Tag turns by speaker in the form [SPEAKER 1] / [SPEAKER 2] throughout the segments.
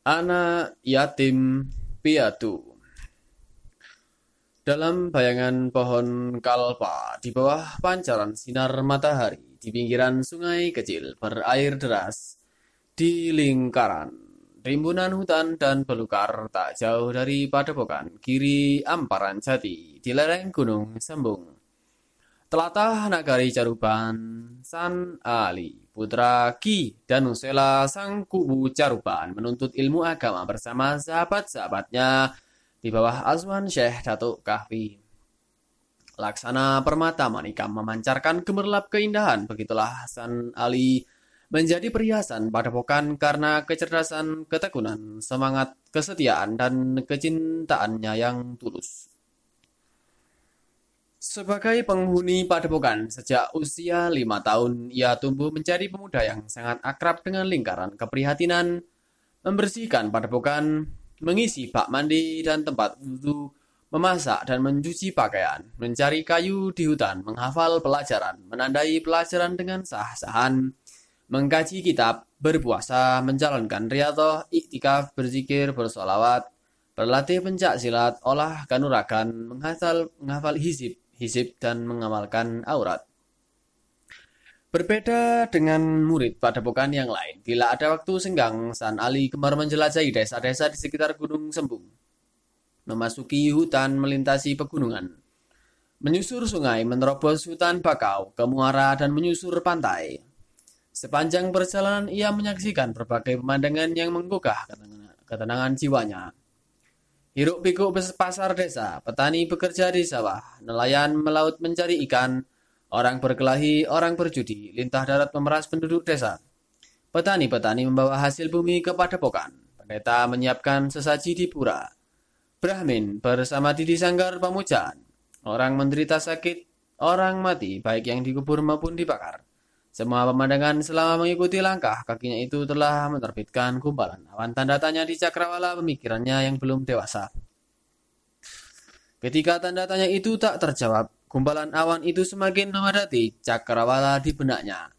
[SPEAKER 1] Anak yatim piatu Dalam bayangan pohon kalpa di bawah pancaran sinar matahari di pinggiran sungai kecil berair deras di lingkaran rimbunan hutan dan belukar tak jauh dari padepokan kiri amparan jati di lereng gunung Sembung. Telatah Nagari Caruban, San Ali, putra Ki Danusela sang kubu Caruban menuntut ilmu agama bersama sahabat-sahabatnya di bawah asuhan Syekh Datuk Kahfi. Laksana permata manikam memancarkan gemerlap keindahan, begitulah San Ali menjadi perhiasan padepokan karena kecerdasan, ketekunan, semangat, kesetiaan, dan kecintaannya yang tulus. Sebagai penghuni padepokan sejak usia lima tahun, ia tumbuh menjadi pemuda yang sangat akrab dengan lingkaran keprihatinan, membersihkan padepokan, mengisi bak mandi dan tempat wudhu, memasak dan mencuci pakaian, mencari kayu di hutan, menghafal pelajaran, menandai pelajaran dengan sah-sahan, mengkaji kitab, berpuasa, menjalankan riadoh, iktikaf, berzikir, bersolawat, berlatih pencak silat, olah kanuragan, menghafal, menghafal hizib, hisib dan mengamalkan aurat. Berbeda dengan murid pada padepokan yang lain, bila ada waktu senggang, San Ali gemar menjelajahi desa-desa di sekitar Gunung Sembung. Memasuki hutan melintasi pegunungan. Menyusur sungai, menerobos hutan bakau, ke muara dan menyusur pantai. Sepanjang perjalanan ia menyaksikan berbagai pemandangan yang menggugah ketenangan jiwanya. Hiruk pikuk pasar desa, petani bekerja di sawah, nelayan melaut mencari ikan, orang berkelahi, orang berjudi, lintah darat memeras penduduk desa. Petani-petani membawa hasil bumi ke padepokan, pendeta menyiapkan sesaji di pura. Brahmin bersama Didi Sanggar pemujaan, orang menderita sakit, orang mati, baik yang dikubur maupun dibakar. Semua pemandangan selama mengikuti langkah kakinya itu telah menerbitkan gumpalan awan tanda tanya di cakrawala pemikirannya yang belum dewasa. Ketika tanda tanya itu tak terjawab, gumpalan awan itu semakin memadati cakrawala di benaknya.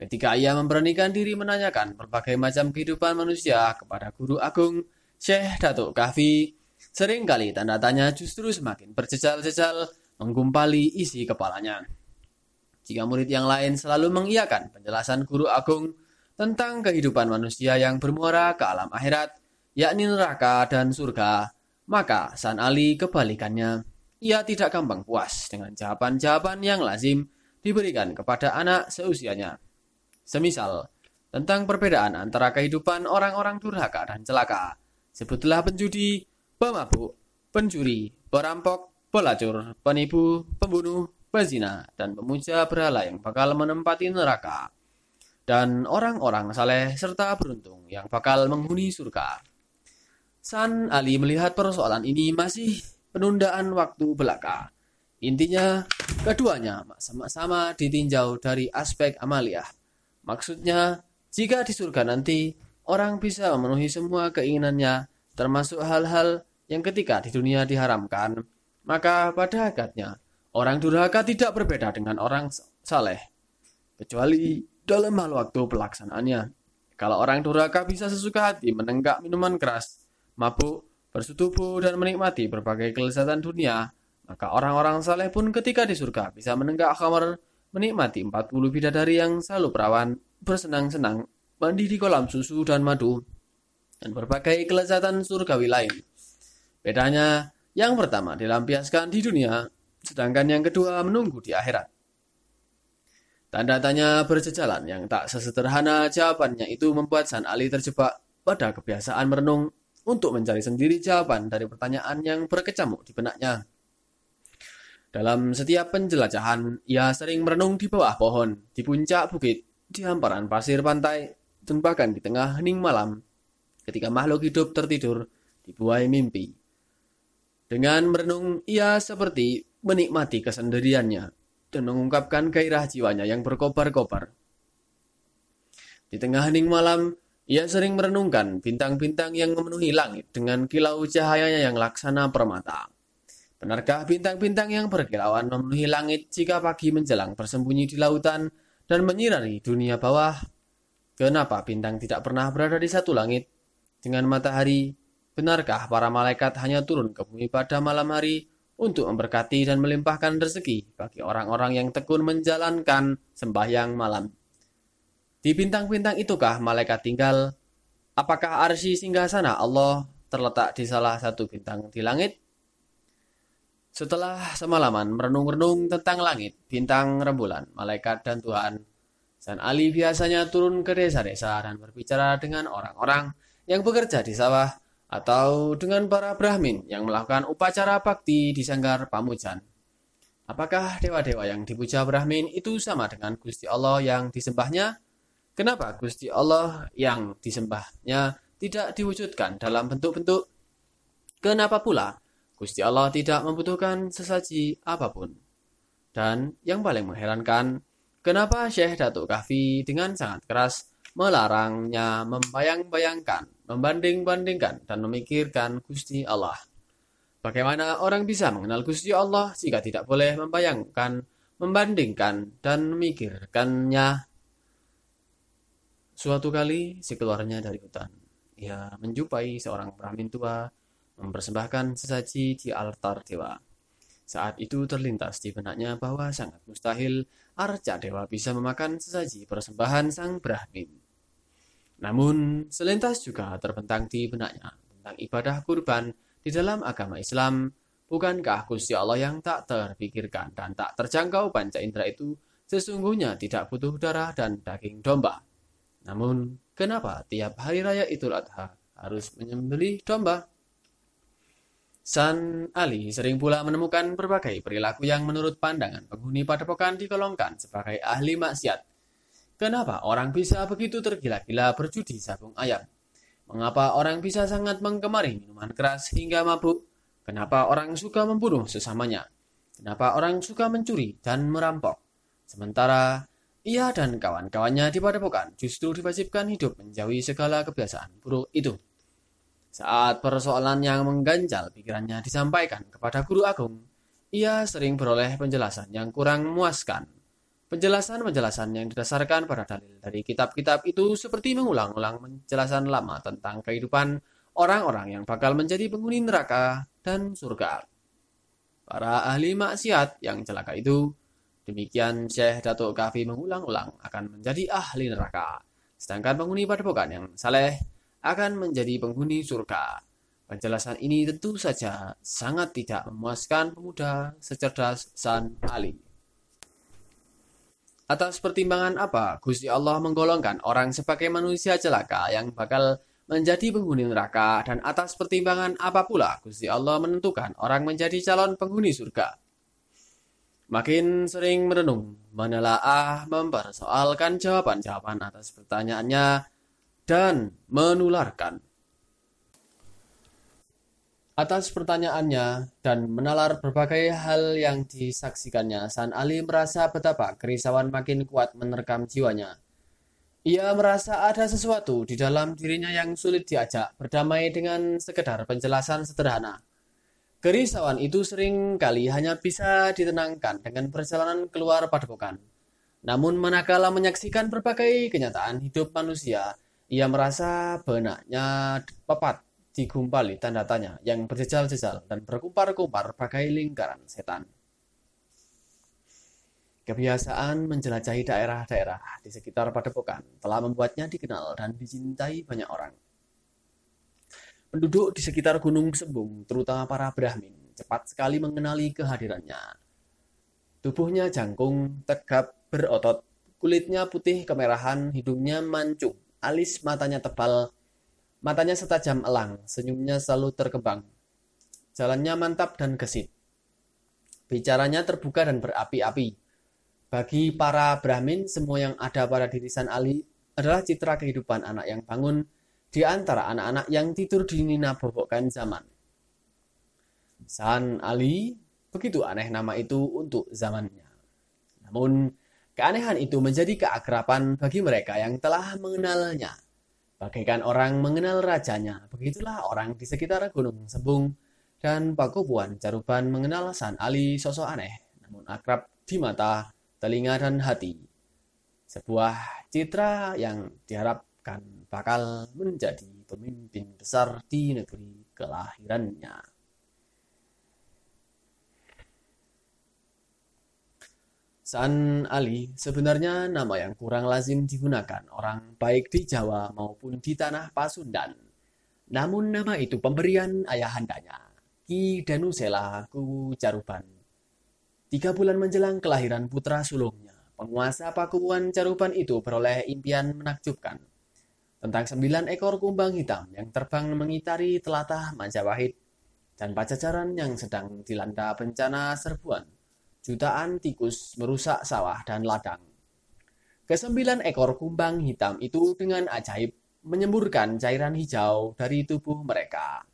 [SPEAKER 1] Ketika ia memberanikan diri menanyakan berbagai macam kehidupan manusia kepada guru agung Syekh Datuk Kahfi, sering kali tanda tanya justru semakin berjejal-jejal menggumpali isi kepalanya. Jika murid yang lain selalu mengiyakan penjelasan guru agung tentang kehidupan manusia yang bermuara ke alam akhirat, yakni neraka dan surga, maka San Ali kebalikannya. Ia tidak gampang puas dengan jawaban-jawaban yang lazim diberikan kepada anak seusianya. Semisal, tentang perbedaan antara kehidupan orang-orang durhaka dan celaka. Sebutlah penjudi, pemabuk, pencuri, perampok, pelacur, penipu, pembunuh, pezina, dan pemuja berhala yang bakal menempati neraka, dan orang-orang saleh serta beruntung yang bakal menghuni surga. San Ali melihat persoalan ini masih penundaan waktu belaka. Intinya, keduanya sama-sama ditinjau dari aspek amaliah. Maksudnya, jika di surga nanti, orang bisa memenuhi semua keinginannya, termasuk hal-hal yang ketika di dunia diharamkan, maka pada hakikatnya Orang durhaka tidak berbeda dengan orang saleh, kecuali dalam hal waktu pelaksanaannya. Kalau orang durhaka bisa sesuka hati menenggak minuman keras, mabuk, bersetubuh, dan menikmati berbagai kelezatan dunia, maka orang-orang saleh pun ketika di surga bisa menenggak khamar, menikmati 40 bidadari yang selalu perawan, bersenang-senang, mandi di kolam susu dan madu, dan berbagai kelezatan surgawi lain. Bedanya, yang pertama dilampiaskan di dunia, sedangkan yang kedua menunggu di akhirat. Tanda tanya berjejalan yang tak sesederhana jawabannya itu membuat San Ali terjebak pada kebiasaan merenung untuk mencari sendiri jawaban dari pertanyaan yang berkecamuk di benaknya. Dalam setiap penjelajahan, ia sering merenung di bawah pohon, di puncak bukit, di hamparan pasir pantai, dan bahkan di tengah hening malam, ketika makhluk hidup tertidur di buai mimpi. Dengan merenung, ia seperti menikmati kesendiriannya dan mengungkapkan gairah jiwanya yang berkobar-kobar. Di tengah hening malam, ia sering merenungkan bintang-bintang yang memenuhi langit dengan kilau cahayanya yang laksana permata. Benarkah bintang-bintang yang berkilauan memenuhi langit jika pagi menjelang bersembunyi di lautan dan menyirari dunia bawah? Kenapa bintang tidak pernah berada di satu langit? dengan matahari? Benarkah para malaikat hanya turun ke bumi pada malam hari untuk memberkati dan melimpahkan rezeki bagi orang-orang yang tekun menjalankan sembahyang malam? Di bintang-bintang itukah malaikat tinggal? Apakah arsi singgah sana Allah terletak di salah satu bintang di langit? Setelah semalaman merenung-renung tentang langit, bintang, rembulan, malaikat, dan Tuhan, San Ali biasanya turun ke desa-desa dan berbicara dengan orang-orang yang bekerja di sawah atau dengan para Brahmin yang melakukan upacara bakti di sanggar Pamujan. Apakah dewa-dewa yang dipuja Brahmin itu sama dengan Gusti Allah yang disembahnya? Kenapa Gusti Allah yang disembahnya tidak diwujudkan dalam bentuk-bentuk? Kenapa pula Gusti Allah tidak membutuhkan sesaji apa pun? Dan yang paling mengherankan, Kenapa Syekh Datuk Kahfi dengan sangat keras melarangnya membayang-bayangkan, membanding-bandingkan, dan memikirkan Gusti Allah? Bagaimana orang bisa mengenal Gusti Allah jika tidak boleh membayangkan, membandingkan, dan memikirkannya? Suatu kali, sekeluarnya dari hutan, ia menjumpai seorang Brahmin tua mempersembahkan sesaji di altar dewa. Saat itu terlintas di benaknya bahwa sangat mustahil arca dewa bisa memakan sesaji persembahan sang Brahmin. Namun, selintas juga terbentang di benaknya tentang ibadah kurban di dalam agama Islam. Bukankah Gusti Allah yang tak terpikirkan dan tak terjangkau panca indera itu sesungguhnya tidak butuh darah dan daging domba? Namun, kenapa tiap hari raya Idul Adha harus menyembelih domba? San Ali sering pula menemukan berbagai perilaku yang menurut pandangan penghuni padepokan digolongkan sebagai ahli maksiat. Kenapa orang bisa begitu tergila-gila berjudi sabung ayam? Mengapa orang bisa sangat menggemari minuman keras hingga mabuk? Kenapa orang suka membunuh sesamanya? Kenapa orang suka mencuri dan merampok? Sementara ia dan kawan-kawannya di padepokan justru diwajibkan hidup menjauhi segala kebiasaan buruk itu. Saat persoalan yang mengganjal pikirannya disampaikan kepada guru agung, ia sering beroleh penjelasan yang kurang memuaskan. Penjelasan-penjelasan yang didasarkan pada dalil dari kitab-kitab itu seperti mengulang-ulang penjelasan lama tentang kehidupan orang-orang yang bakal menjadi penghuni neraka dan surga. Para ahli maksiat yang celaka itu, demikian Syekh Datuk Kafi mengulang-ulang akan menjadi ahli neraka. Sedangkan penghuni padepokan yang saleh akan menjadi penghuni surga. Penjelasan ini tentu saja sangat tidak memuaskan pemuda secerdas San Ali. Atas pertimbangan apa Gusti Allah menggolongkan orang sebagai manusia celaka yang bakal menjadi penghuni neraka dan atas pertimbangan apa pula Gusti Allah menentukan orang menjadi calon penghuni surga. Makin sering merenung, menelaah, mempersoalkan jawaban-jawaban atas pertanyaannya, dan menularkan. Atas pertanyaannya dan menalar berbagai hal yang disaksikannya, San Ali merasa betapa kerisauan makin kuat menerkam jiwanya. Ia merasa ada sesuatu di dalam dirinya yang sulit diajak berdamai dengan sekedar penjelasan sederhana. Kerisauan itu sering kali hanya bisa ditenangkan dengan perjalanan keluar padepokan. Namun manakala menyaksikan berbagai kenyataan hidup manusia, ia merasa benaknya pepat digumpali tanda tanya yang berjejal-jejal dan berkumpar-kumpar bagai lingkaran setan. Kebiasaan menjelajahi daerah-daerah di sekitar Padepokan telah membuatnya dikenal dan dicintai banyak orang. Penduduk di sekitar Gunung Sembung, terutama para Brahmin, cepat sekali mengenali kehadirannya. Tubuhnya jangkung, tegap, berotot, kulitnya putih kemerahan, hidungnya mancung, Alis matanya tebal, matanya setajam elang, senyumnya selalu terkembang. Jalannya mantap dan gesit. Bicaranya terbuka dan berapi-api. Bagi para Brahmin, semua yang ada pada diri San Ali adalah citra kehidupan anak yang bangun di antara anak-anak yang tidur di nina bobokkan zaman. San Ali, begitu aneh nama itu untuk zamannya. Namun, Keanehan itu menjadi keakraban bagi mereka yang telah mengenalnya. Bagaikan orang mengenal rajanya, begitulah orang di sekitar Gunung Sembung dan Pakubuan Caruban mengenal San Ali sosok aneh, namun akrab di mata, telinga, dan hati. Sebuah citra yang diharapkan bakal menjadi pemimpin besar di negeri kelahirannya. San Ali sebenarnya nama yang kurang lazim digunakan orang baik di Jawa maupun di tanah Pasundan. Namun nama itu pemberian ayahandanya, Ki Danusela Kuwu. Tiga bulan menjelang kelahiran putra sulungnya, penguasa Pakuan Caruban itu beroleh impian menakjubkan tentang sembilan ekor kumbang hitam yang terbang mengitari telatah Majapahit dan Pajajaran yang sedang dilanda bencana serbuan jutaan tikus merusak sawah dan ladang. Kesembilan ekor kumbang hitam itu dengan ajaib menyemburkan cairan hijau dari tubuh mereka.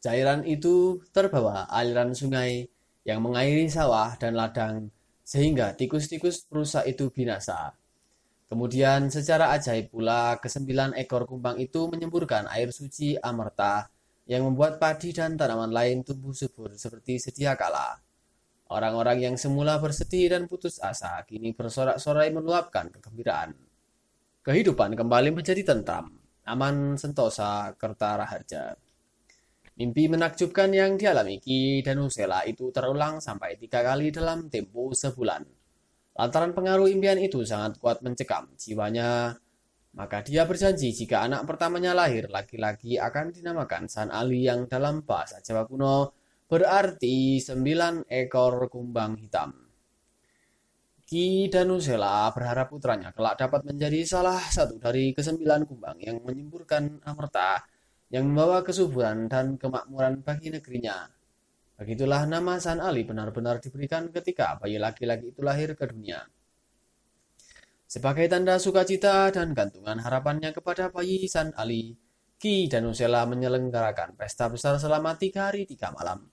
[SPEAKER 1] Cairan itu terbawa aliran sungai yang mengairi sawah dan ladang sehingga tikus-tikus perusak itu binasa. Kemudian secara ajaib pula kesembilan ekor kumbang itu menyemburkan air suci amerta yang membuat padi dan tanaman lain tumbuh subur seperti sedia kala. Orang-orang yang semula bersedih dan putus asa kini bersorak-sorai meluapkan kegembiraan. Kehidupan kembali menjadi tentram, aman sentosa kerta raharja. Mimpi menakjubkan yang dialami Ki dan Usela itu terulang sampai tiga kali dalam tempo sebulan. Lantaran pengaruh impian itu sangat kuat mencekam jiwanya maka dia berjanji jika anak pertamanya lahir laki-laki akan dinamakan San Ali yang dalam bahasa Jawa kuno berarti sembilan ekor kumbang hitam. Ki Danusela berharap putranya kelak dapat menjadi salah satu dari kesembilan kumbang yang menyemburkan amerta yang membawa kesuburan dan kemakmuran bagi negerinya. Begitulah nama San Ali benar-benar diberikan ketika bayi laki-laki itu lahir ke dunia. Sebagai tanda sukacita dan gantungan harapannya kepada bayi San Ali, Ki dan Usela menyelenggarakan pesta besar selama tiga hari tiga malam.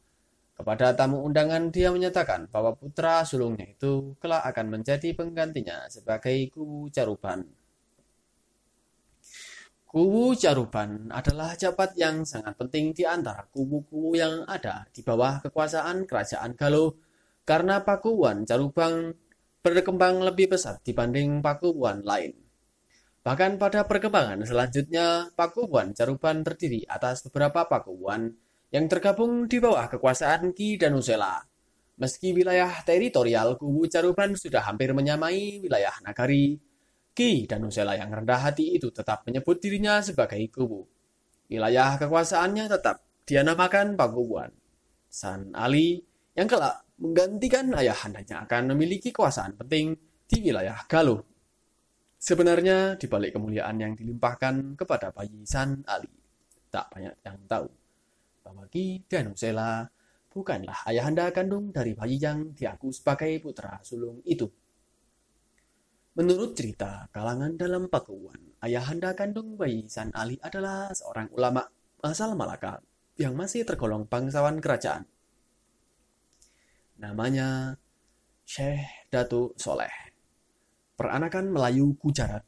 [SPEAKER 1] Kepada tamu undangan dia menyatakan bahwa putra sulungnya itu kelak akan menjadi penggantinya sebagai Kuwu Caruban. Kuwu Caruban adalah jabat yang sangat penting di antara kubu-kubu yang ada di bawah kekuasaan kerajaan Galuh karena Pakuwan Caruban berkembang lebih besar dibanding pakubuan lain. Bahkan pada perkembangan selanjutnya, pakubuan Caruban terdiri atas beberapa pakubuan yang tergabung di bawah kekuasaan Ki dan Usela. Meski wilayah teritorial kubu Caruban sudah hampir menyamai wilayah Nagari, Ki dan Usela yang rendah hati itu tetap menyebut dirinya sebagai kubu. Wilayah kekuasaannya tetap dia namakan Pakubuan. San Ali yang kelak menggantikan ayahandanya akan memiliki kekuasaan penting di wilayah Galuh. Sebenarnya di balik kemuliaan yang dilimpahkan kepada bayi San Ali, tak banyak yang tahu bahwa Ki Danusela bukanlah ayahanda kandung dari bayi yang diaku sebagai putra sulung itu. Menurut cerita kalangan dalam pakuan, ayahanda kandung bayi San Ali adalah seorang ulama asal Malaka yang masih tergolong bangsawan kerajaan. Namanya Syekh Datu Soleh. Peranakan Melayu Gujarat.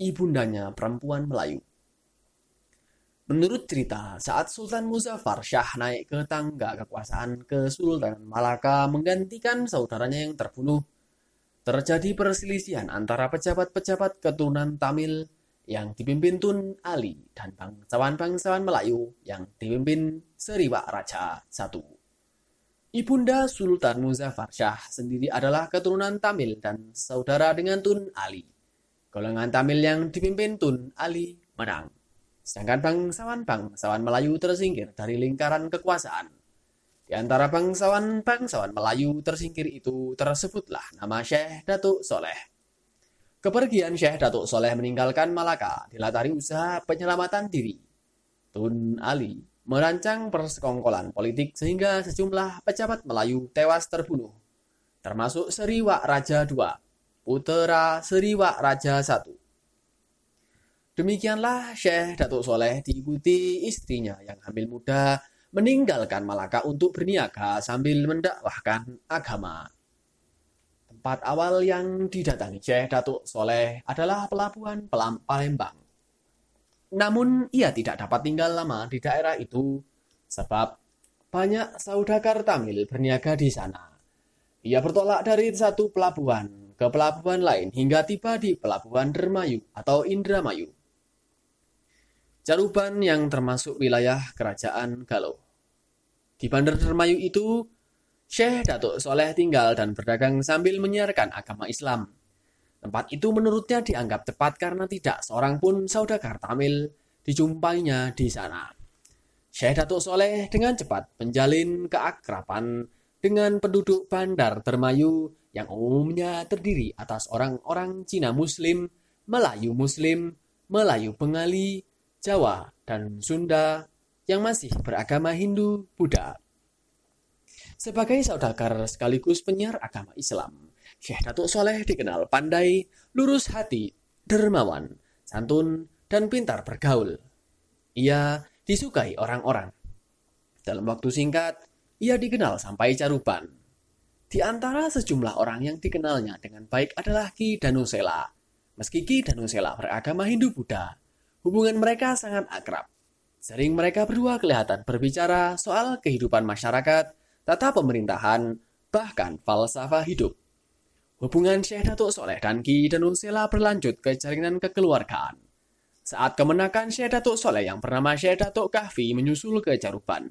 [SPEAKER 1] Ibundanya perempuan Melayu. Menurut cerita, saat Sultan Muzaffar Shah naik ke tangga kekuasaan Kesultanan Malaka menggantikan saudaranya yang terbunuh, terjadi perselisihan antara pejabat-pejabat keturunan Tamil yang dipimpin Tun Ali dan bangsawan-bangsawan Melayu yang dipimpin Seriwak Raja I. Ibunda Sultan Muzaffar Shah sendiri adalah keturunan Tamil dan saudara dengan Tun Ali. Golongan Tamil yang dipimpin Tun Ali menang. Sedangkan bangsawan-bangsawan Melayu tersingkir dari lingkaran kekuasaan. Di antara bangsawan-bangsawan Melayu tersingkir itu tersebutlah nama Syekh Datuk Soleh. Kepergian Syekh Datuk Soleh meninggalkan Malaka dilatari usaha penyelamatan diri. Tun Ali merancang persekongkolan politik sehingga sejumlah pejabat Melayu tewas terbunuh, termasuk Seriwak Raja II, putera Seriwak Raja I. Demikianlah Syekh Datuk Soleh diikuti istrinya yang hamil muda meninggalkan Malaka untuk berniaga sambil mendakwahkan agama. Tempat awal yang didatangi Syekh Datuk Soleh adalah pelabuhan Palembang namun ia tidak dapat tinggal lama di daerah itu sebab banyak saudagar Tamil berniaga di sana. Ia bertolak dari satu pelabuhan ke pelabuhan lain hingga tiba di pelabuhan Dermayu atau Indramayu. Caruban yang termasuk wilayah kerajaan Galuh. Di Bandar Dermayu itu, Syekh Datuk Soleh tinggal dan berdagang sambil menyiarkan agama Islam. Tempat itu menurutnya dianggap tepat karena tidak seorang pun saudagar Tamil dijumpainya di sana. Syekh Datuk Soleh dengan cepat menjalin keakraban dengan penduduk Bandar Dermayu yang umumnya terdiri atas orang-orang Cina Muslim, Melayu Muslim, Melayu Bengali, Jawa, dan Sunda yang masih beragama Hindu Buddha. Sebagai saudagar sekaligus penyiar agama Islam, Syekh Datuk Soleh dikenal pandai, lurus hati, dermawan, santun, dan pintar bergaul. Ia disukai orang-orang. Dalam waktu singkat, ia dikenal sampai caruban. Di antara sejumlah orang yang dikenalnya dengan baik adalah Ki Danusela. Meski Ki Danusela beragama Hindu Buddha, Hubungan mereka sangat akrab. Sering mereka berdua kelihatan berbicara soal kehidupan masyarakat, tata pemerintahan, bahkan falsafah hidup. Hubungan Syekh Datuk Soleh dan Ki Danusela berlanjut ke jaringan kekeluargaan. Saat kemenakan Syekh Datuk Soleh yang bernama Syekh Datuk Kahfi menyusul ke Jaruban,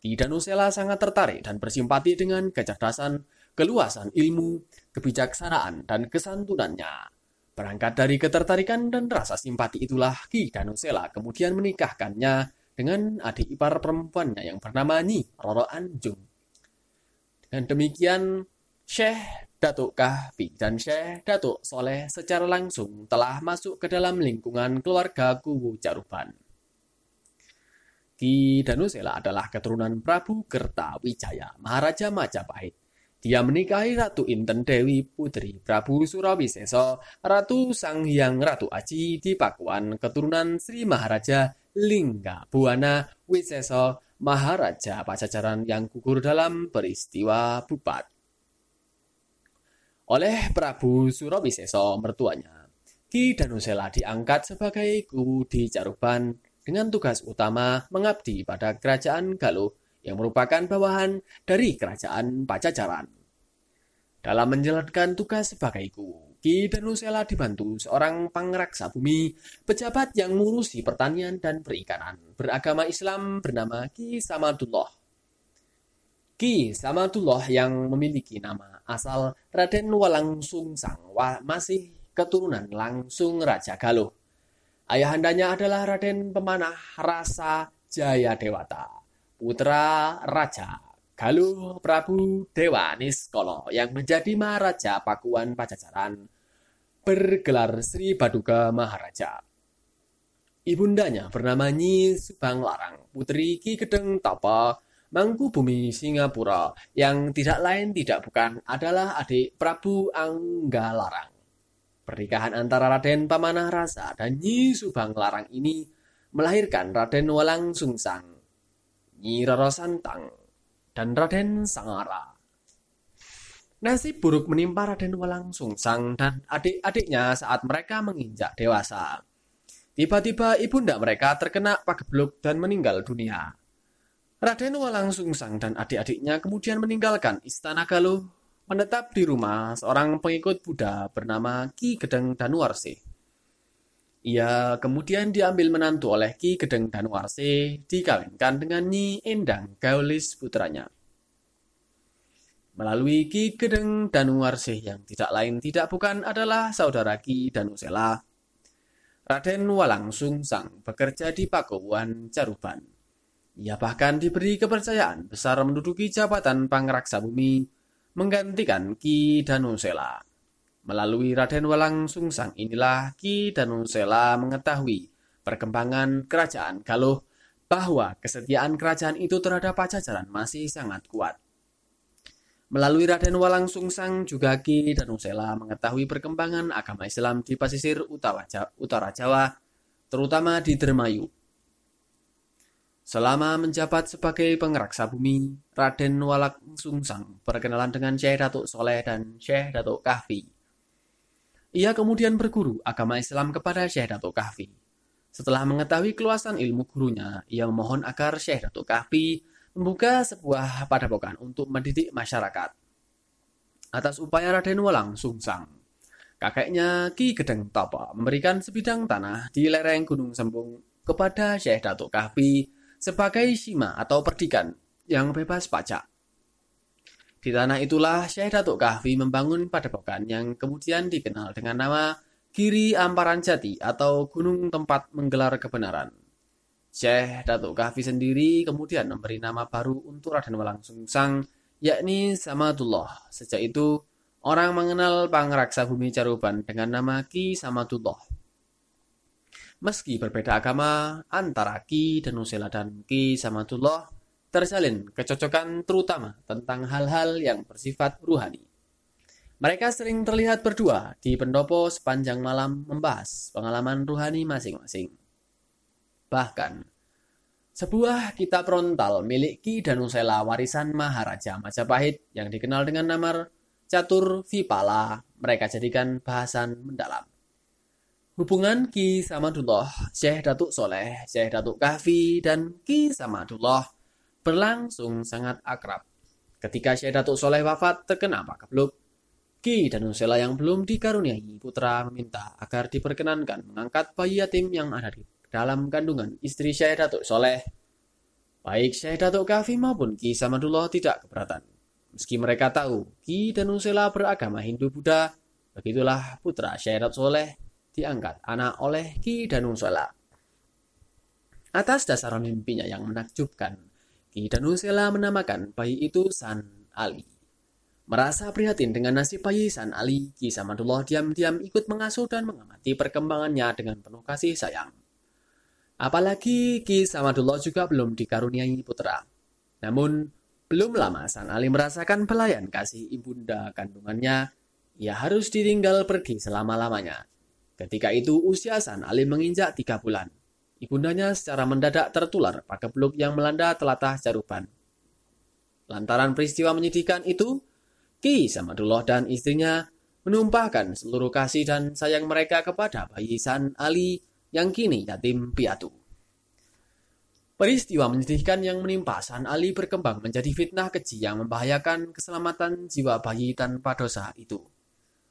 [SPEAKER 1] Ki Danusela sangat tertarik dan bersimpati dengan kecerdasan, keluasan ilmu, kebijaksanaan, dan kesantunannya. Berangkat dari ketertarikan dan rasa simpati itulah Ki Danusela kemudian menikahkannya dengan adik ipar perempuannya yang bernama Nyi Roro Anjung. Dengan demikian, Syekh Datuk Kahfi dan Syekh Datuk Soleh secara langsung telah masuk ke dalam lingkungan keluarga Kuwu Jaruban. Ki Danusela adalah keturunan Prabu Kerta Wijaya, Maharaja Majapahit, dia menikahi Ratu Inten Dewi Putri Prabu Surawisesa, Ratu Sang Hyang Ratu Aji di Pakuan, keturunan Sri Maharaja Lingga Buana Wisesa Maharaja Pajajaran yang gugur dalam peristiwa Bupat. Oleh Prabu Surawisesa mertuanya, Ki Danusela diangkat sebagai guru di Caruban dengan tugas utama mengabdi pada kerajaan Galuh yang merupakan bawahan dari kerajaan Pajajaran. Dalam menjalankan tugas sebagai guru, Ki Danusela dibantu seorang pangraksa bumi, pejabat yang mengurusi pertanian dan perikanan, beragama Islam bernama Ki Samadullah. Ki Samadullah yang memiliki nama asal Raden Walang Sungsang masih keturunan langsung Raja Galuh. Ayahandanya adalah Raden Pemanah Rasa Jaya Dewata putra Raja Galuh Prabu Dewa Niskolo yang menjadi Maharaja Pakuan Pajajaran bergelar Sri Baduga Maharaja. Ibundanya bernama Nyi Subang Larang, putri Ki Gedeng Tapa, Mangku Bumi Singapura, yang tidak lain tidak bukan adalah adik Prabu Angga Larang. Pernikahan antara Raden Pamanah Rasa dan Nyi Subang Larang ini melahirkan Raden Walang Sungsang Nyi Roro Santang, dan Raden Sangara. Nasib buruk menimpa Raden Walang Sungsang dan adik-adiknya saat mereka menginjak dewasa. Tiba-tiba ibunda mereka terkena pagebluk dan meninggal dunia. Raden Walang Sungsang dan adik-adiknya kemudian meninggalkan istana Galuh, menetap di rumah seorang pengikut Buddha bernama Ki Gedeng Danuarsih. Ia kemudian diambil menantu oleh Ki Gedeng Danuarse, dikawinkan dengan Nyi Endang Gaulis putranya. Melalui Ki Gedeng Danuarse yang tidak lain tidak bukan adalah saudara Ki Danusela. Raden Walang Sungsang bekerja di Pakuan Caruban. Ia bahkan diberi kepercayaan besar menduduki jabatan pangraksa bumi, menggantikan Ki Danusela. Melalui Raden Walang Sungsang inilah Ki Danusela mengetahui perkembangan kerajaan Galuh bahwa kesetiaan kerajaan itu terhadap Pajajaran masih sangat kuat. Melalui Raden Walang Sungsang juga Ki Danusela mengetahui perkembangan agama Islam di pesisir utara Jawa, terutama di Dermayu. Selama menjabat sebagai pengraksa bumi, Raden Walang Sungsang berkenalan dengan Syekh Datuk Soleh dan Syekh Datuk Kahfi ia kemudian berguru agama Islam kepada Syekh Datuk Kahfi. Setelah mengetahui keluasan ilmu gurunya, ia memohon agar Syekh Datuk Kahfi membuka sebuah padepokan untuk mendidik masyarakat. Atas upaya Raden Walang Sungsang, kakeknya Ki Gedeng Topo memberikan sebidang tanah di lereng Gunung Sembung kepada Syekh Datuk Kahfi sebagai sima atau perdikan yang bebas pajak. Di tanah itulah Syekh Datuk Kahfi membangun padepokan yang kemudian dikenal dengan nama Giri Amparan Jati atau Gunung Tempat Menggelar Kebenaran. Syekh Datuk Kahfi sendiri kemudian memberi nama baru untuk Raden Walang Sungsang yakni Samadullah. Sejak itu Orang mengenal pangraksa bumi Caruban dengan nama Ki Samadullah. Meski berbeda agama antara Ki Danusela dan Ki Samadullah, terjalin kecocokan terutama tentang hal-hal yang bersifat ruhani. Mereka sering terlihat berdua di pendopo sepanjang malam membahas pengalaman ruhani masing-masing. Bahkan, sebuah kitab frontal milik Ki Danusela warisan Maharaja Majapahit yang dikenal dengan nama catur vipala mereka jadikan bahasan mendalam. Hubungan Ki Samadullah, Syekh Datuk Soleh, Syekh Datuk Kahfi, dan Ki Samadullah berlangsung sangat akrab. Ketika Syekh Datuk Soleh wafat terkena pakebluk, Ki dan Usela yang belum dikaruniai putra meminta agar diperkenankan mengangkat bayi yatim yang ada di dalam kandungan istri Syekh Datuk Soleh. Baik Syekh Datuk Kahfi maupun Ki Samadullah tidak keberatan. Meski mereka tahu Ki dan Usela beragama Hindu-Buddha, begitulah putra Syairat Soleh diangkat anak oleh Ki dan Usela. Atas dasar mimpinya yang menakjubkan, Ki dan Usela menamakan bayi itu San Ali. Merasa prihatin dengan nasib bayi San Ali, Ki Samadullah diam-diam ikut mengasuh dan mengamati perkembangannya dengan penuh kasih sayang. Apalagi Ki Samadullah juga belum dikaruniai putra. Namun, belum lama San Ali merasakan pelayan kasih ibunda kandungannya, ia harus ditinggal pergi selama-lamanya. Ketika itu usia San Ali menginjak tiga bulan. Ibundanya secara mendadak tertular pakebluk yang melanda telatah Jaruban. Lantaran peristiwa menyedihkan itu, Ki Samadullah dan istrinya menumpahkan seluruh kasih dan sayang mereka kepada bayi San Ali yang kini yatim piatu. Peristiwa menyedihkan yang menimpa San Ali berkembang menjadi fitnah keji yang membahayakan keselamatan jiwa bayi tanpa dosa itu.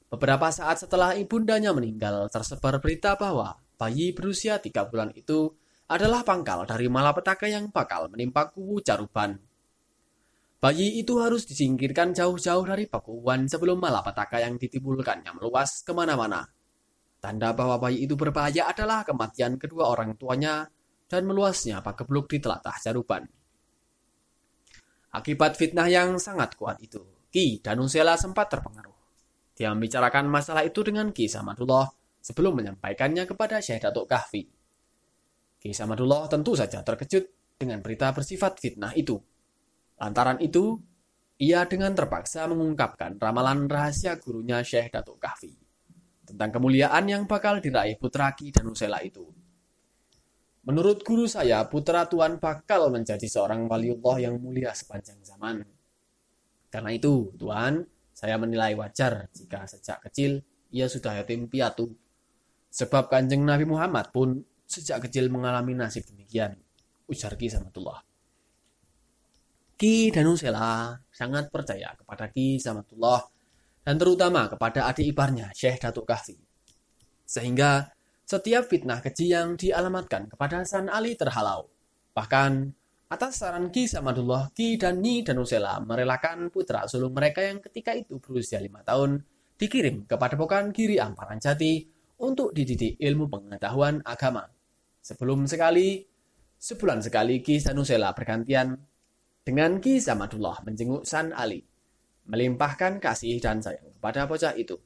[SPEAKER 1] Beberapa saat setelah ibundanya meninggal, tersebar berita bahwa bayi berusia tiga bulan itu adalah pangkal dari malapetaka yang bakal menimpa kubu Caruban. Bayi itu harus disingkirkan jauh-jauh dari pakuan sebelum malapetaka yang ditimbulkannya meluas ke mana-mana. Tanda bahwa bayi itu berbahaya adalah kematian kedua orang tuanya dan meluasnya pagebluk di telatah Jaruban. Akibat fitnah yang sangat kuat itu, Ki Danusela sempat terpengaruh. Dia membicarakan masalah itu dengan Ki Samadullah sebelum menyampaikannya kepada Syekh Datuk Kahfi. Ki Samadullah tentu saja terkejut dengan berita bersifat fitnah itu. Lantaran itu, ia dengan terpaksa mengungkapkan ramalan rahasia gurunya Syekh Datuk Kahfi tentang kemuliaan yang bakal diraih putra Ki Danusela itu. Menurut guru saya, putra Tuhan bakal menjadi seorang waliullah yang mulia sepanjang zaman. Karena itu, Tuhan, saya menilai wajar jika sejak kecil ia sudah yatim piatu. Sebab kanjeng Nabi Muhammad pun sejak kecil mengalami nasib demikian. Ujar Ki Samatullah. Ki Danusela sangat percaya kepada Ki Samatullah dan terutama kepada adik iparnya Syekh Datuk Kahfi. Sehingga setiap fitnah keji yang dialamatkan kepada San Ali terhalau. Bahkan, atas saran Ki Samadullah, Ki dan Nyi Danusela merelakan putra sulung mereka yang ketika itu berusia lima tahun dikirim kepada Pokan Giri Amparan Jati untuk dididik ilmu pengetahuan agama. Sebelum sekali, sebulan sekali Ki Danusela bergantian dengan Ki Samadullah menjenguk San Ali, melimpahkan kasih dan sayang kepada bocah itu.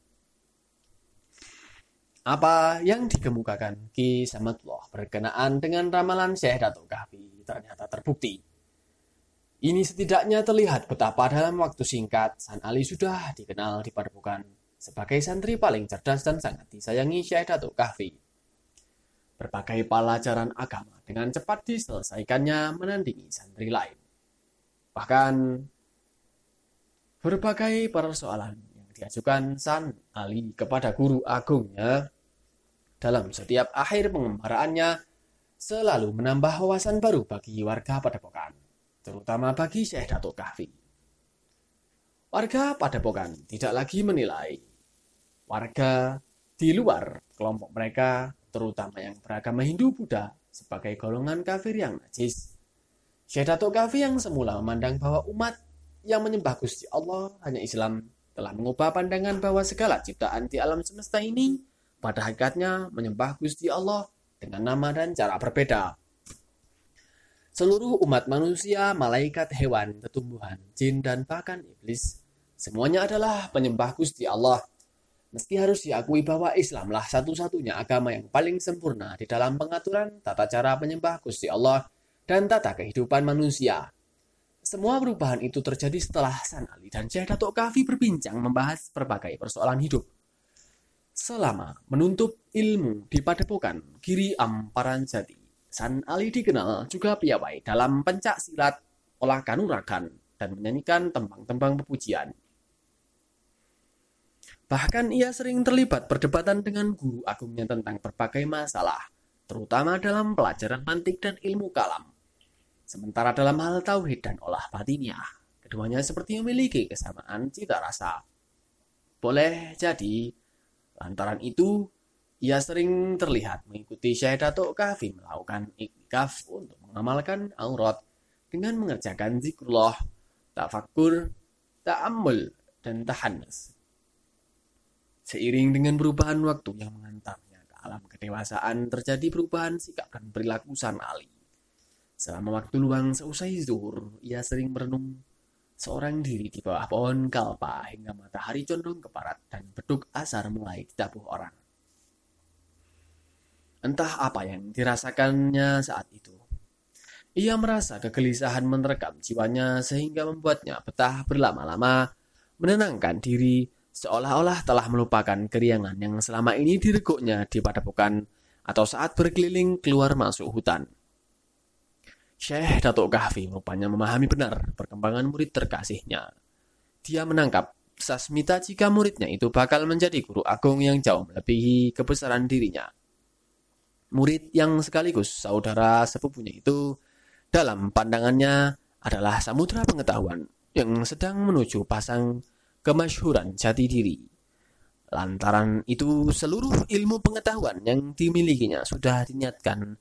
[SPEAKER 1] Apa yang dikemukakan Ki Samadullah berkenaan dengan ramalan Syekh Datuk Kahfi ternyata terbukti. Ini setidaknya terlihat betapa dalam waktu singkat San Ali sudah dikenal di Padepokan sebagai santri paling cerdas dan sangat disayangi Syekh Datuk Kahfi. Berbagai pelajaran agama dengan cepat diselesaikannya menandingi santri lain. Bahkan berbagai persoalan diajukan San Ali kepada guru agungnya dalam setiap akhir pengembaraannya selalu menambah wawasan baru bagi warga Padepokan, terutama bagi Syekh Datuk Kahfi. Warga Padepokan tidak lagi menilai warga di luar kelompok mereka, terutama yang beragama Hindu Buddha, sebagai golongan kafir yang najis. Syekh Datuk Kafi yang semula memandang bahwa umat yang menyembah Gusti Allah hanya Islam telah mengubah pandangan bahwa segala ciptaan di alam semesta ini pada hakikatnya menyembah Gusti Allah dengan nama dan cara berbeda. Seluruh umat manusia, malaikat, hewan, tumbuhan, jin, dan bahkan iblis, semuanya adalah penyembah Gusti Allah. Meski harus diakui bahwa Islamlah satu-satunya agama yang paling sempurna di dalam pengaturan tata cara penyembah Gusti Allah dan tata kehidupan manusia. Semua perubahan itu terjadi setelah San Ali dan Syekh Datuk Kafi berbincang membahas berbagai persoalan hidup. Selama menuntut ilmu di Padepokan Giri Amparan Jati, San Ali dikenal juga piawai dalam pencak silat, olah kanuragan, dan menyanyikan tembang-tembang pepujian. Bahkan ia sering terlibat perdebatan dengan guru agungnya tentang berbagai masalah, terutama dalam pelajaran mantik dan ilmu kalam. Sementara dalam hal tauhid dan olah batiniah, keduanya seperti memiliki kesamaan cita rasa. Boleh jadi, lantaran itu ia sering terlihat mengikuti Syekh Datuk Kafi melakukan iktikaf untuk mengamalkan aurat dengan mengerjakan zikrullah, tafakur, ta'ammul, dan tahanus. Seiring dengan perubahan waktu yang mengantarnya ke alam kedewasaan, terjadi perubahan sikap dan perilaku San Ali. Selama waktu luang seusai zuhur, ia sering merenung seorang diri di bawah pohon kalpa hingga matahari condong ke barat dan beduk asar mulai ditabuh orang. Entah apa yang dirasakannya saat itu. Ia merasa kegelisahan menerkam jiwanya sehingga membuatnya betah berlama-lama menenangkan diri seolah-olah telah melupakan keriangan yang selama ini direguknya di padepokan atau saat berkeliling keluar masuk hutan. Syekh Datuk Kahfi rupanya memahami benar perkembangan murid terkasihnya. Dia menangkap Sasmita jika muridnya itu bakal menjadi guru agung yang jauh melebihi kebesaran dirinya murid yang sekaligus saudara sepupunya itu dalam pandangannya adalah samudra pengetahuan yang sedang menuju pasang kemasyhuran jati diri. Lantaran itu seluruh ilmu pengetahuan yang dimilikinya sudah dinyatakan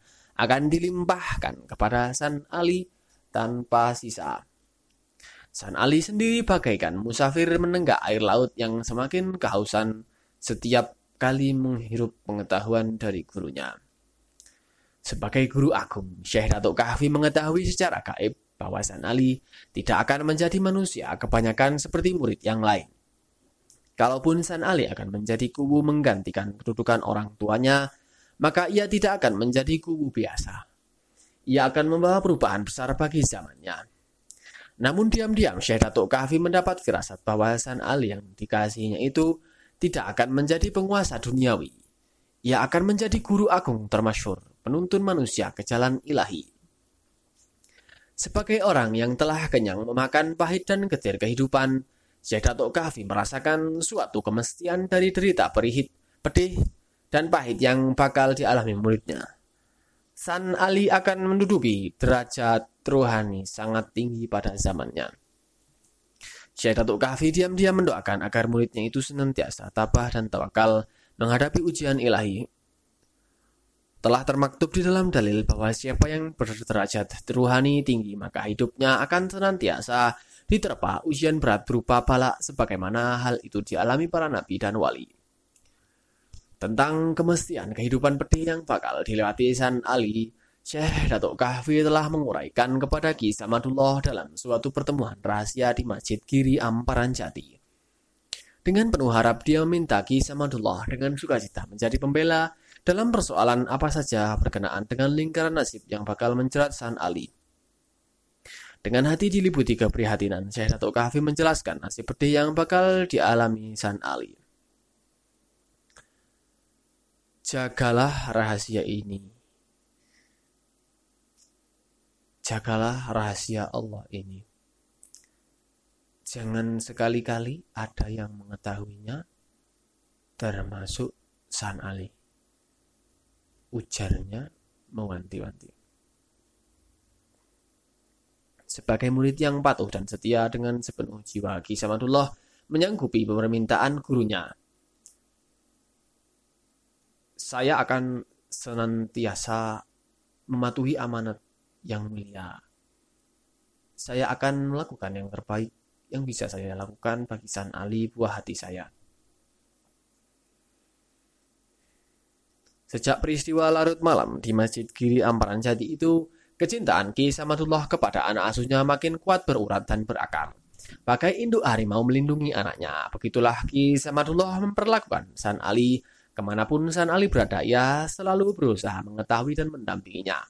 [SPEAKER 1] akan dilimpahkan kepada San Ali tanpa sisa. San Ali sendiri bagaikan musafir menenggak air laut yang semakin kehausan setiap kali menghirup pengetahuan dari gurunya. Sebagai guru agung, Syekh Datuk Kahfi mengetahui secara gaib bahwa San Ali tidak akan menjadi manusia kebanyakan seperti murid yang lain. Kalaupun San Ali akan menjadi kubu menggantikan kedudukan orang tuanya, maka ia tidak akan menjadi kubu biasa. Ia akan membawa perubahan besar bagi zamannya. Namun diam-diam Syekh Datuk Kahfi mendapat firasat bahwa San Ali yang dikasihnya itu tidak akan menjadi penguasa duniawi. Ia akan menjadi guru agung termasyur penuntun manusia ke jalan ilahi. Sebagai orang yang telah kenyang memakan pahit dan getir kehidupan, Syekh Datuk Kahfi merasakan suatu kemestian dari derita perihit, pedih, dan pahit yang bakal dialami muridnya. San Ali akan menduduki derajat rohani sangat tinggi pada zamannya. Syekh Datuk Kahfi diam-diam mendoakan agar muridnya itu senantiasa tabah dan tawakal menghadapi ujian ilahi telah termaktub di dalam dalil bahwa siapa yang berderajat rohani tinggi maka hidupnya akan senantiasa diterpa ujian berat berupa bala sebagaimana hal itu dialami para nabi dan wali. Tentang kemestian kehidupan pedih yang bakal dilewati San Ali, Syekh Datuk Kahfi telah menguraikan kepada Ki Samadullah dalam suatu pertemuan rahasia di Masjid Giri Amparan Jati. Dengan penuh harap dia meminta Ki Samadullah dengan sukacita menjadi pembela dalam persoalan apa saja berkenaan dengan lingkaran nasib yang bakal menjerat San Ali. Dengan hati diliputi keprihatinan, Syekh Datuk Kahfi menjelaskan nasib pedih yang bakal dialami San Ali. Jagalah rahasia ini. Jagalah rahasia Allah ini. Jangan sekali-kali ada yang mengetahuinya, termasuk San Ali ujarnya mewanti-wanti. Sebagai murid yang patuh dan setia dengan sepenuh jiwa, Ki Samadullah menyanggupi permintaan gurunya. Saya akan senantiasa mematuhi amanat yang mulia. Saya akan melakukan yang terbaik yang bisa saya lakukan bagi San Ali buah hati saya. Sejak peristiwa larut malam di Masjid Giri Amparan Jati itu, kecintaan Ki Samadullah kepada anak asuhnya makin kuat berurat dan berakar. Bagai induk harimau melindungi anaknya, begitulah Ki Samadullah memperlakukan San Ali ke mana pun San Ali berada, ia selalu berusaha mengetahui dan mendampinginya.